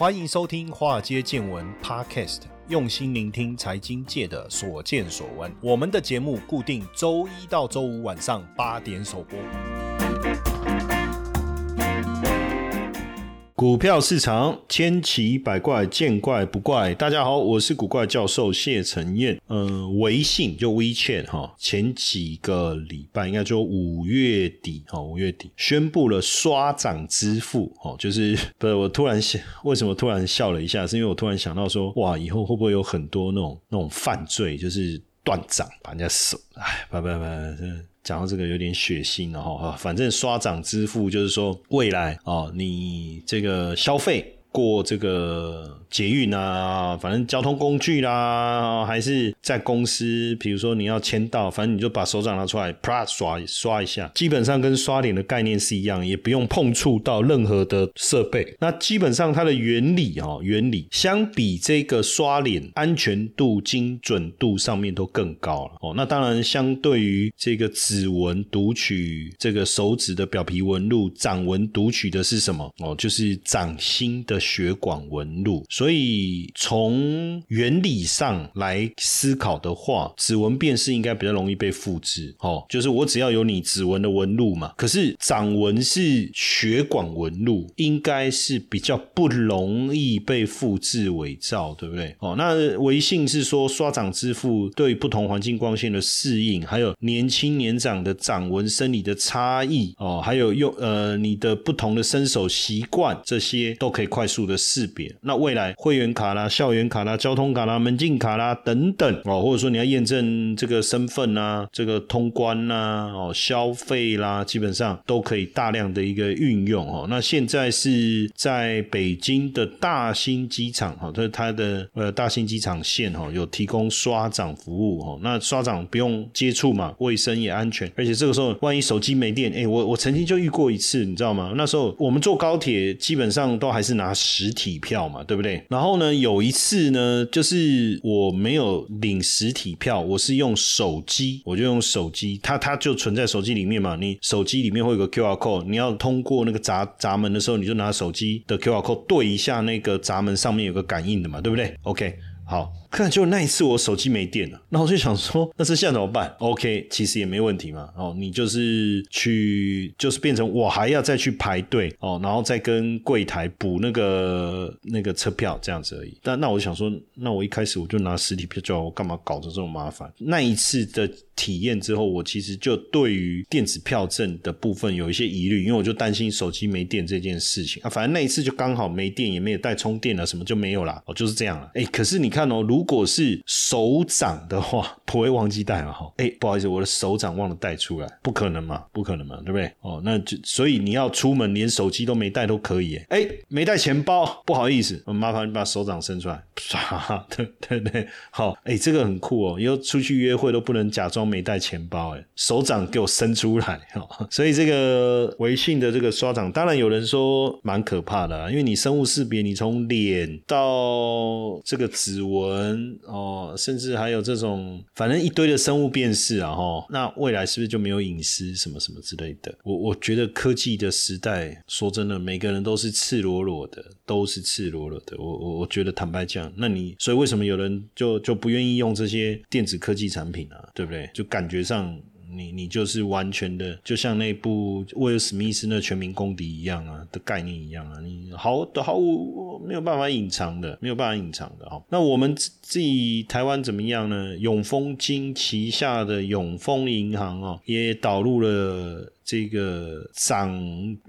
欢迎收听《华尔街见闻》Podcast，用心聆听财经界的所见所闻。我们的节目固定周一到周五晚上八点首播。股票市场千奇百怪，见怪不怪。大家好，我是古怪教授谢承彦。呃，微信就 WeChat 哈，前几个礼拜应该就五月底哈，五月底宣布了刷涨支付哦，就是不是我突然想，为什么突然笑了一下？是因为我突然想到说，哇，以后会不会有很多那种那种犯罪，就是断掌把人家手，哎，不不不。讲到这个有点血腥了哈，反正刷涨支付就是说未来哦，你这个消费。过这个捷运啊，反正交通工具啦，还是在公司，比如说你要签到，反正你就把手掌拿出来，啪刷刷一下，基本上跟刷脸的概念是一样，也不用碰触到任何的设备。那基本上它的原理哈，原理相比这个刷脸安全度、精准度上面都更高了哦。那当然，相对于这个指纹读取这个手指的表皮纹路，掌纹读取的是什么哦？就是掌心的。血管纹路，所以从原理上来思考的话，指纹辨识应该比较容易被复制。哦，就是我只要有你指纹的纹路嘛。可是掌纹是血管纹路，应该是比较不容易被复制伪造，对不对？哦，那微信是说刷掌支付对不同环境光线的适应，还有年轻年长的掌纹生理的差异，哦，还有用呃你的不同的伸手习惯，这些都可以快。数的识别，那未来会员卡啦、校园卡啦、交通卡啦、门禁卡啦等等哦，或者说你要验证这个身份啊、这个通关呐、哦消费啦，基本上都可以大量的一个运用哦。那现在是在北京的大兴机场哈，这是它的呃大兴机场线哈，有提供刷掌服务哈。那刷掌不用接触嘛，卫生也安全，而且这个时候万一手机没电，哎，我我曾经就遇过一次，你知道吗？那时候我们坐高铁基本上都还是拿。实体票嘛，对不对？然后呢，有一次呢，就是我没有领实体票，我是用手机，我就用手机，它它就存在手机里面嘛。你手机里面会有个 Q R code，你要通过那个闸闸门的时候，你就拿手机的 Q R code 对一下那个闸门上面有个感应的嘛，对不对？OK，好。看就那一次我手机没电了，那我就想说，那是现在怎么办？OK，其实也没问题嘛。哦，你就是去，就是变成我还要再去排队哦，然后再跟柜台补那个那个车票这样子而已。但那我想说，那我一开始我就拿实体票，叫我干嘛搞得这么麻烦？那一次的体验之后，我其实就对于电子票证的部分有一些疑虑，因为我就担心手机没电这件事情啊。反正那一次就刚好没电，也没有带充电了，什么就没有啦。哦，就是这样了。哎，可是你看哦，如如果是手掌的话，不会忘记带嘛？哈，哎，不好意思，我的手掌忘了带出来，不可能嘛？不可能嘛？对不对？哦，那就所以你要出门连手机都没带都可以，哎，没带钱包，不好意思，麻烦你把手掌伸出来，对对对，好，哎，这个很酷哦，以后出去约会都不能假装没带钱包，哎，手掌给我伸出来，哈，所以这个微信的这个刷掌，当然有人说蛮可怕的，因为你生物识别，你从脸到这个指纹。哦，甚至还有这种，反正一堆的生物辨识啊，哈，那未来是不是就没有隐私什么什么之类的？我我觉得科技的时代，说真的，每个人都是赤裸裸的，都是赤裸裸的。我我我觉得坦白讲，那你所以为什么有人就就不愿意用这些电子科技产品啊？对不对？就感觉上。你你就是完全的，就像那部威尔史密斯那《全民公敌》一样啊的概念一样啊，你毫毫无没有办法隐藏的，没有办法隐藏的哈。那我们自己台湾怎么样呢？永丰金旗下的永丰银行啊，也导入了这个掌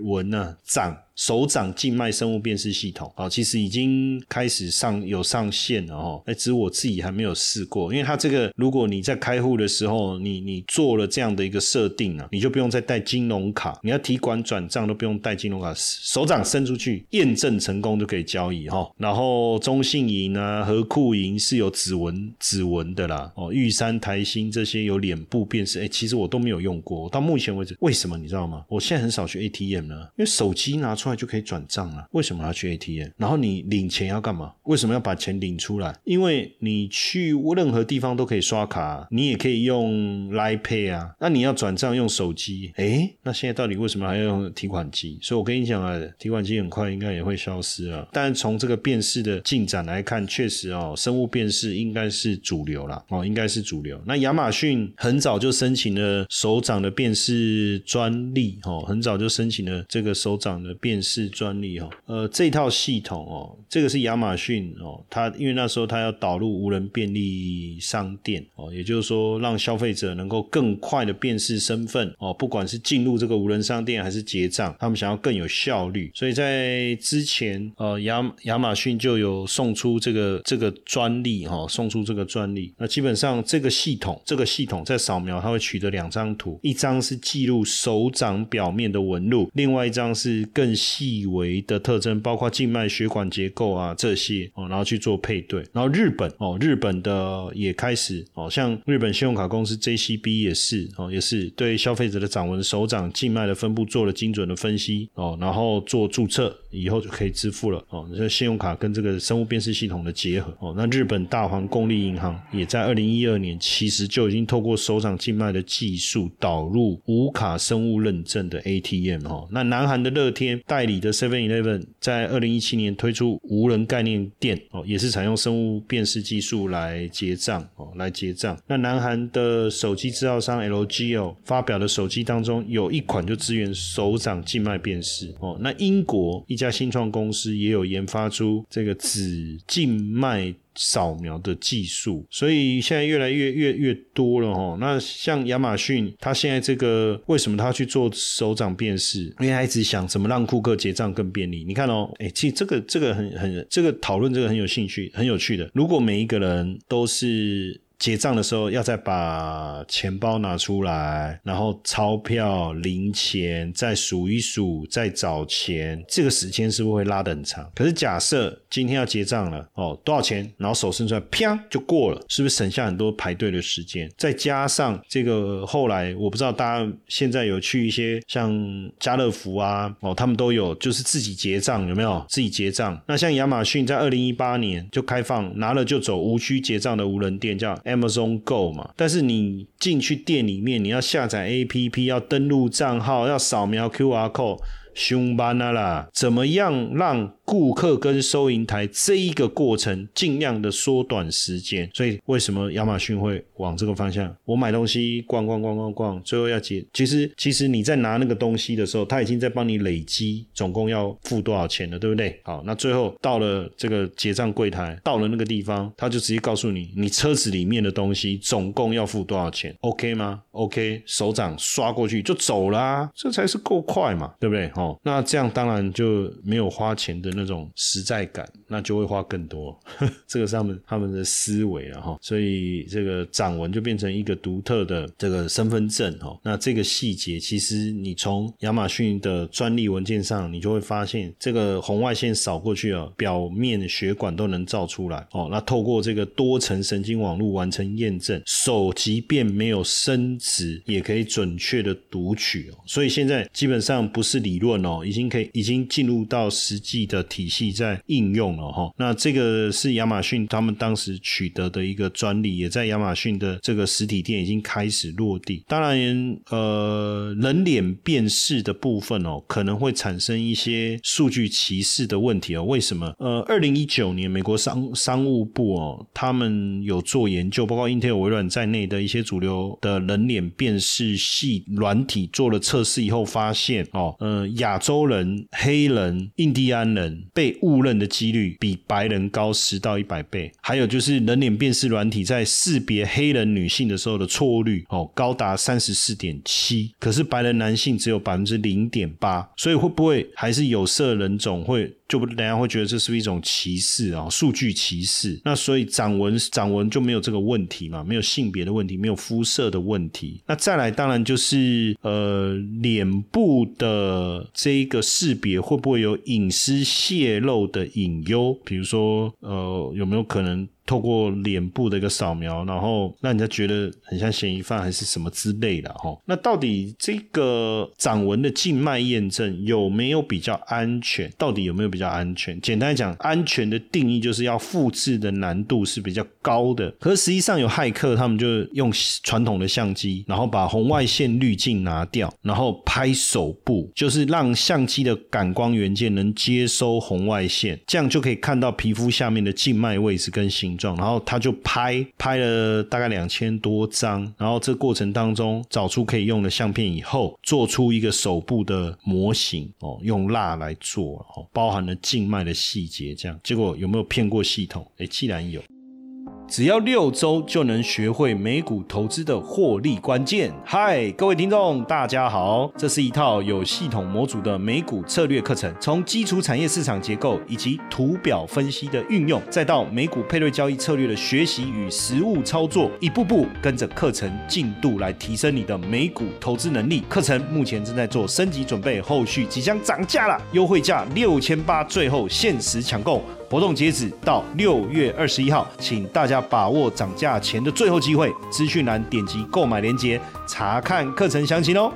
纹啊掌。手掌静脉生物辨识系统啊，其实已经开始上有上线了哈。哎，只是我自己还没有试过，因为它这个如果你在开户的时候，你你做了这样的一个设定啊，你就不用再带金融卡，你要提款转账都不用带金融卡，手掌伸出去验证成功就可以交易哈。然后中信银啊、和库银是有指纹指纹的啦，哦，玉山台新这些有脸部辨识，哎，其实我都没有用过，到目前为止为什么？你知道吗？我现在很少去 ATM 了，因为手机拿出来就可以转账了。为什么要去 ATM？然后你领钱要干嘛？为什么要把钱领出来？因为你去任何地方都可以刷卡，你也可以用 Line Pay 啊。那你要转账用手机，诶，那现在到底为什么还要用提款机？所以我跟你讲啊，提款机很快应该也会消失了。但从这个辨识的进展来看，确实哦，生物辨识应该是主流了哦，应该是主流。那亚马逊很早就申请了手掌的辨识专专利哦，很早就申请了这个手掌的辨识专利哦。呃，这套系统哦，这个是亚马逊哦，它因为那时候它要导入无人便利商店哦，也就是说让消费者能够更快的辨识身份哦，不管是进入这个无人商店还是结账，他们想要更有效率，所以在之前呃亚亚马逊就有送出这个这个专利哈，送出这个专利。那基本上这个系统这个系统在扫描，它会取得两张图，一张是记录手掌表面的纹路，另外一张是更细微的特征，包括静脉血管结构啊这些哦，然后去做配对。然后日本哦，日本的也开始哦，像日本信用卡公司 JCB 也是哦，也是对消费者的掌纹、手掌静脉的分布做了精准的分析哦，然后做注册以后就可以支付了哦。这信用卡跟这个生物辨识系统的结合哦，那日本大黄公立银行也在二零一二年其实就已经透过手掌静脉的技术导入无卡生物认证的 ATM 哦。那南韩的乐天代理的 Seven Eleven 在二零一七年推出无人概念店哦，也是采用生物辨识技术来结账哦，来结账。那南韩的手机制造商 LG 哦发表的手机当中有一款就支援手掌静脉辨识哦。那英国一家新创公司也有研发出这个指静脉扫描的技术，所以现在越来越越越多了哈。那像亚马逊，它现在这个为什么它去做手掌辨识？因为它一直想怎么让顾客结账更便利。你看哦，哎，其实这个这个很很这个讨论这个很有兴趣，很有趣的。如果每一个人都是。结账的时候要再把钱包拿出来，然后钞票、零钱再数一数，再找钱，这个时间是不是会拉得很长？可是假设今天要结账了，哦，多少钱？然后手伸出来，啪就过了，是不是省下很多排队的时间？再加上这个后来，我不知道大家现在有去一些像家乐福啊，哦，他们都有就是自己结账，有没有？自己结账？那像亚马逊在二零一八年就开放拿了就走无需结账的无人店，叫。Amazon Go 嘛，但是你进去店里面，你要下载 APP，要登录账号，要扫描 QR code。凶班啊啦！怎么样让顾客跟收银台这一个过程尽量的缩短时间？所以为什么亚马逊会往这个方向？我买东西逛逛逛逛逛，最后要结。其实其实你在拿那个东西的时候，他已经在帮你累积总共要付多少钱了，对不对？好，那最后到了这个结账柜台，到了那个地方，他就直接告诉你，你车子里面的东西总共要付多少钱？OK 吗？OK，手掌刷过去就走啦，这才是够快嘛，对不对？哦，那这样当然就没有花钱的那种实在感，那就会花更多。这个是他们他们的思维了哈，所以这个掌纹就变成一个独特的这个身份证哈。那这个细节其实你从亚马逊的专利文件上，你就会发现这个红外线扫过去啊，表面血管都能照出来哦。那透过这个多层神经网络完成验证，手即便没有伸直，也可以准确的读取哦。所以现在基本上不是理论。哦，已经可以已经进入到实际的体系在应用了哈。那这个是亚马逊他们当时取得的一个专利，也在亚马逊的这个实体店已经开始落地。当然，呃，人脸辨识的部分哦，可能会产生一些数据歧视的问题哦。为什么？呃，二零一九年美国商商务部哦，他们有做研究，包括 Intel、微软在内的一些主流的人脸辨识系软体做了测试以后，发现哦，呃。亚洲人、黑人、印第安人被误认的几率比白人高十到一百倍。还有就是人脸辨识软体在识别黑人女性的时候的错误率哦，高达三十四点七，可是白人男性只有百分之零点八。所以会不会还是有色人种会？就不，大家会觉得这是一种歧视啊，数据歧视。那所以掌纹掌纹就没有这个问题嘛，没有性别的问题，没有肤色的问题。那再来，当然就是呃，脸部的这一个识别会不会有隐私泄露的隐忧？比如说，呃，有没有可能？透过脸部的一个扫描，然后让人家觉得很像嫌疑犯还是什么之类的哈。那到底这个掌纹的静脉验证有没有比较安全？到底有没有比较安全？简单来讲，安全的定义就是要复制的难度是比较高的。可是实际上有骇客，他们就用传统的相机，然后把红外线滤镜拿掉，然后拍手部，就是让相机的感光元件能接收红外线，这样就可以看到皮肤下面的静脉位置跟形状。然后他就拍拍了大概两千多张，然后这过程当中找出可以用的相片以后，做出一个手部的模型哦，用蜡来做哦，包含了静脉的细节，这样结果有没有骗过系统？哎，既然有。只要六周就能学会美股投资的获利关键。嗨，各位听众，大家好！这是一套有系统模组的美股策略课程，从基础产业市场结构以及图表分析的运用，再到美股配对交易策略的学习与实物操作，一步步跟着课程进度来提升你的美股投资能力。课程目前正在做升级准备，后续即将涨价了，优惠价六千八，最后限时抢购。活动截止到六月二十一号，请大家把握涨价前的最后机会。资讯栏点击购买链接，查看课程详情哦。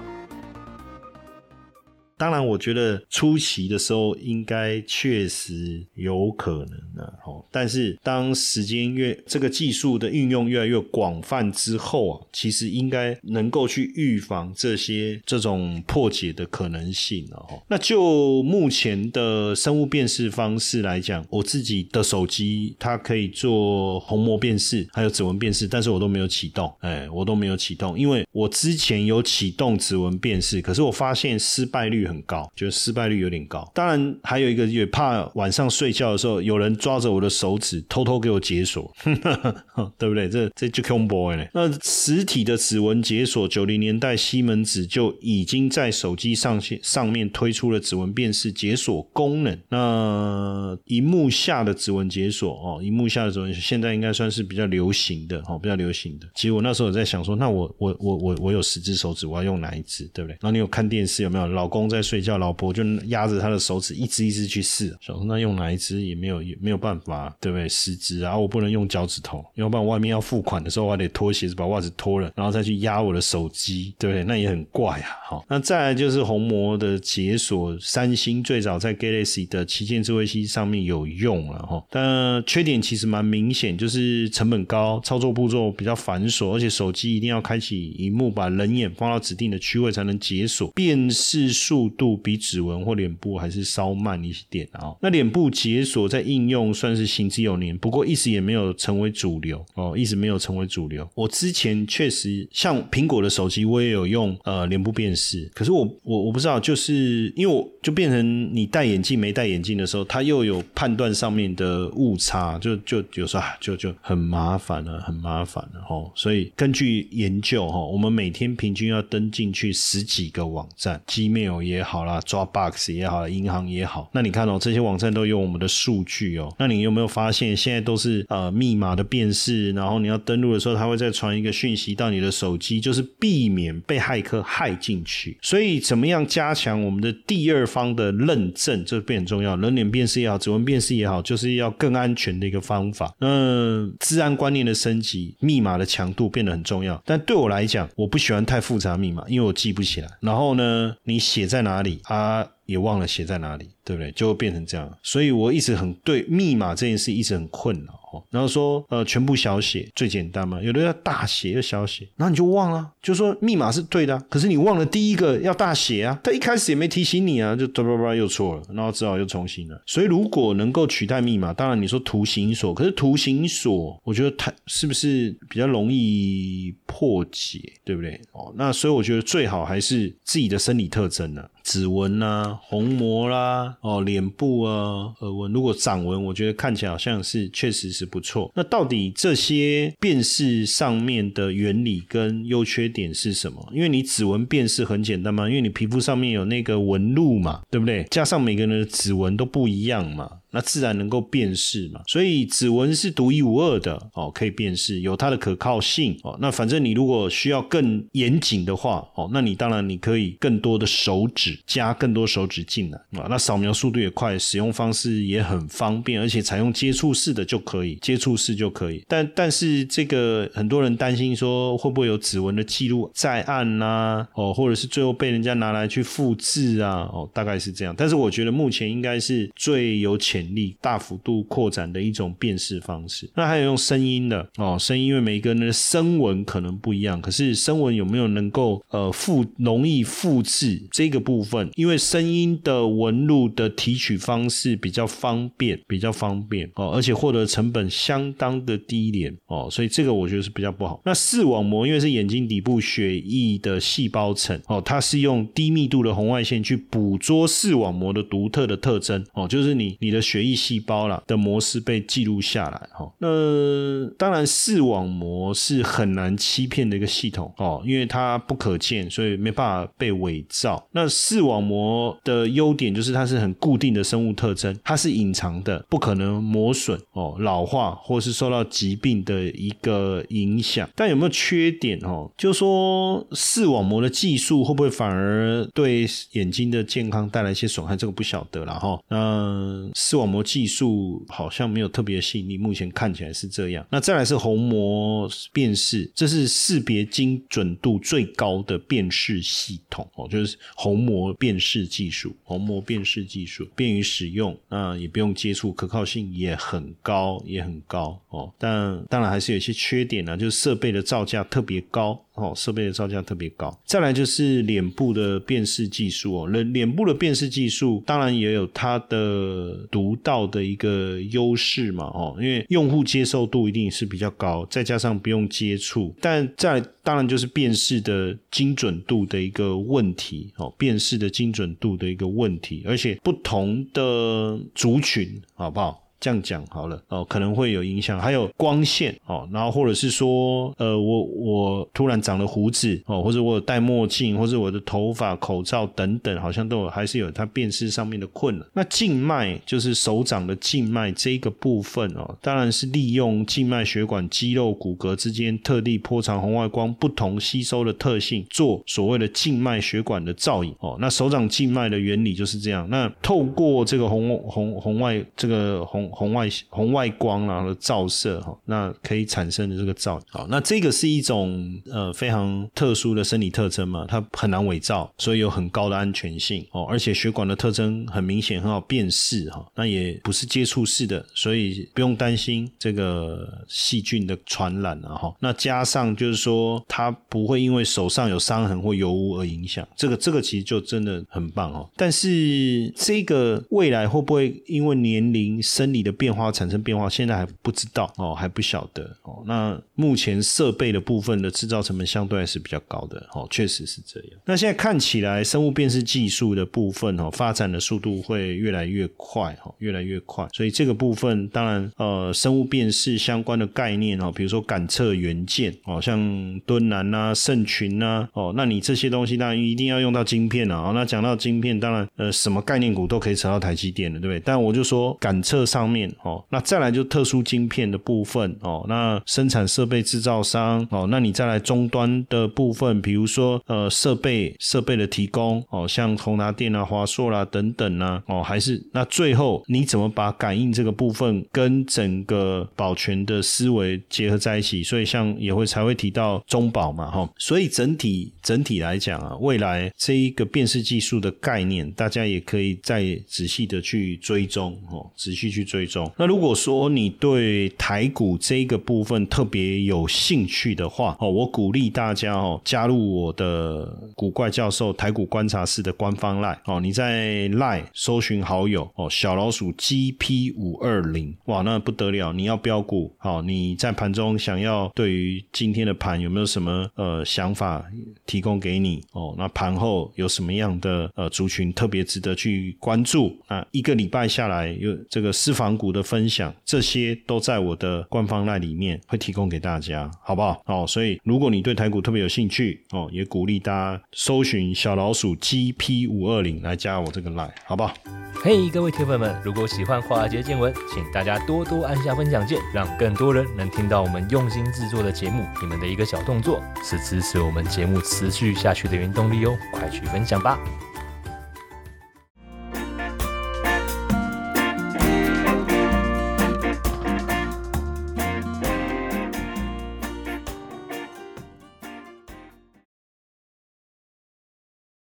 当然，我觉得初期的时候应该确实有可能的，哦。但是当时间越这个技术的运用越来越广泛之后啊，其实应该能够去预防这些这种破解的可能性了，哈。那就目前的生物辨识方式来讲，我自己的手机它可以做虹膜辨识，还有指纹辨识，但是我都没有启动，哎，我都没有启动，因为我之前有启动指纹辨识，可是我发现失败率。很高，觉得失败率有点高。当然，还有一个也怕晚上睡觉的时候有人抓着我的手指偷偷给我解锁，对不对？这这就 combo 呢。那实体的指纹解锁，九零年代西门子就已经在手机上线上面推出了指纹辨识解锁功能。那荧幕下的指纹解锁哦，荧幕下的指纹现在应该算是比较流行的哦，比较流行的。其实我那时候在想说，那我我我我我有十只手指，我要用哪一只，对不对？然后你有看电视有没有？老公在。睡觉，老婆就压着他的手指，一只一只去试。想说那用哪一只也没有，也没有办法，对不对？十只啊，我不能用脚趾头，要不然外面要付款的时候，我还得脱鞋子把袜子脱了，然后再去压我的手机，对不对？那也很怪啊。好，那再来就是虹膜的解锁，三星最早在 Galaxy 的旗舰智慧机上面有用了哈，但缺点其实蛮明显，就是成本高，操作步骤比较繁琐，而且手机一定要开启荧幕，把人眼放到指定的区位才能解锁，辨识数。度比指纹或脸部还是稍慢一点啊。那脸部解锁在应用算是行之有年，不过一直也没有成为主流哦，一直没有成为主流。我之前确实像苹果的手机，我也有用呃脸部辨识，可是我我我不知道，就是因为我就变成你戴眼镜没戴眼镜的时候，它又有判断上面的误差，就就有时候就就很麻烦了，很麻烦了哦。所以根据研究哈，我们每天平均要登进去十几个网站，Gmail 也。也好啦，Dropbox 也好，银行也好，那你看哦，这些网站都有我们的数据哦。那你有没有发现，现在都是呃密码的辨识，然后你要登录的时候，它会再传一个讯息到你的手机，就是避免被骇客害进去。所以，怎么样加强我们的第二方的认证，这变很重要。人脸辨识也好，指纹辨识也好，就是要更安全的一个方法。那治安观念的升级，密码的强度变得很重要。但对我来讲，我不喜欢太复杂密码，因为我记不起来。然后呢，你写在哪里啊？也忘了写在哪里，对不对？就会变成这样。所以我一直很对密码这件事一直很困扰。然后说，呃，全部小写最简单嘛，有的要大写要小写，然后你就忘了，就说密码是对的，可是你忘了第一个要大写啊，他一开始也没提醒你啊，就叭叭叭又错了，然后只好又重新了。所以如果能够取代密码，当然你说图形锁，可是图形锁，我觉得它是不是比较容易破解，对不对？哦，那所以我觉得最好还是自己的生理特征呢，指纹啦、虹膜啦、哦脸部啊、耳纹，如果掌纹，我觉得看起来好像是确实是。不错，那到底这些辨识上面的原理跟优缺点是什么？因为你指纹辨识很简单嘛，因为你皮肤上面有那个纹路嘛，对不对？加上每个人的指纹都不一样嘛。那自然能够辨识嘛。所以指纹是独一无二的哦，可以辨识，有它的可靠性哦。那反正你如果需要更严谨的话哦，那你当然你可以更多的手指加更多手指进来啊。那扫描速度也快，使用方式也很方便，而且采用接触式的就可以，接触式就可以。但但是这个很多人担心说会不会有指纹的记录在案呐？哦，或者是最后被人家拿来去复制啊？哦，大概是这样。但是我觉得目前应该是最有潜力、大幅度扩展的一种辨识方式。那还有用声音的哦，声音因为每一个人的声纹可能不一样，可是声纹有没有能够呃复容易复制这个部分？因为声音的纹路的提取方式比较方便，比较方便哦，而且获得成本相当的低廉哦，所以这个我觉得是比较不好。那视网膜因为是眼睛底部血液的细胞层哦，它是用低密度的红外线去捕捉视网膜的独特的特征哦，就是你你的血血液细胞啦的模式被记录下来哈。那当然视网膜是很难欺骗的一个系统哦，因为它不可见，所以没办法被伪造。那视网膜的优点就是它是很固定的生物特征，它是隐藏的，不可能磨损哦、老化或是受到疾病的一个影响。但有没有缺点哦？就说视网膜的技术会不会反而对眼睛的健康带来一些损害？这个不晓得了哈。那视网膜技术好像没有特别吸引力，目前看起来是这样。那再来是虹膜辨识，这是识别精准度最高的辨识系统哦，就是虹膜辨识技术。虹膜辨识技术便于使用，那也不用接触，可靠性也很高，也很高哦。但当然还是有一些缺点呢，就是设备的造价特别高。哦，设备的造价特别高。再来就是脸部的辨识技术哦，脸脸部的辨识技术当然也有它的独到的一个优势嘛。哦，因为用户接受度一定是比较高，再加上不用接触，但再当然就是辨识的精准度的一个问题哦，辨识的精准度的一个问题，而且不同的族群，好不好？这样讲好了哦，可能会有影响。还有光线哦，然后或者是说，呃，我我突然长了胡子哦，或者我有戴墨镜，或者我的头发、口罩等等，好像都有还是有它辨识上面的困难。那静脉就是手掌的静脉这个部分哦，当然是利用静脉血管、肌肉、骨骼之间特地波长红外光不同吸收的特性，做所谓的静脉血管的造影哦。那手掌静脉的原理就是这样。那透过这个红红红外这个红红外红外光然后照射哈，那可以产生的这个照好，那这个是一种呃非常特殊的生理特征嘛，它很难伪造，所以有很高的安全性哦，而且血管的特征很明显，很好辨识哈，那也不是接触式的，所以不用担心这个细菌的传染啊哈。那加上就是说，它不会因为手上有伤痕或油污而影响，这个这个其实就真的很棒哦。但是这个未来会不会因为年龄生理的变化产生变化，现在还不知道哦，还不晓得哦。那目前设备的部分的制造成本相对还是比较高的哦，确实是这样。那现在看起来，生物辨识技术的部分哦，发展的速度会越来越快哦，越来越快。所以这个部分当然呃，生物辨识相关的概念哦，比如说感测元件哦，像敦南啊、圣群啊哦，那你这些东西当然一定要用到晶片啊。那讲到晶片，当然呃，什么概念股都可以扯到台积电的，对不对？但我就说感测上方面。哦，那再来就特殊晶片的部分哦，那生产设备制造商哦，那你再来终端的部分，比如说呃设备设备的提供哦，像宏达电啊、华硕啦等等啊，哦，还是那最后你怎么把感应这个部分跟整个保全的思维结合在一起？所以像也会才会提到中保嘛，哈，所以整体整体来讲啊，未来这一个辨识技术的概念，大家也可以再仔细的去追踪哦，仔细去追踪。那如果说你对台股这个部分特别有兴趣的话，哦，我鼓励大家哦加入我的古怪教授台股观察室的官方 line 哦，你在 line 搜寻好友哦，小老鼠 GP 五二零，哇，那不得了！你要标股，好，你在盘中想要对于今天的盘有没有什么呃想法提供给你哦？那盘后有什么样的呃族群特别值得去关注啊？一个礼拜下来有这个司法。房股的分享，这些都在我的官方赖里面会提供给大家，好不好？哦，所以如果你对台股特别有兴趣，哦，也鼓励大家搜寻小老鼠 GP 五二零来加我这个赖，好不好？嘿，各位铁粉们，如果喜欢华尔街见闻，请大家多多按下分享键，让更多人能听到我们用心制作的节目。你们的一个小动作，是支持我们节目持续下去的原动力哦，快去分享吧！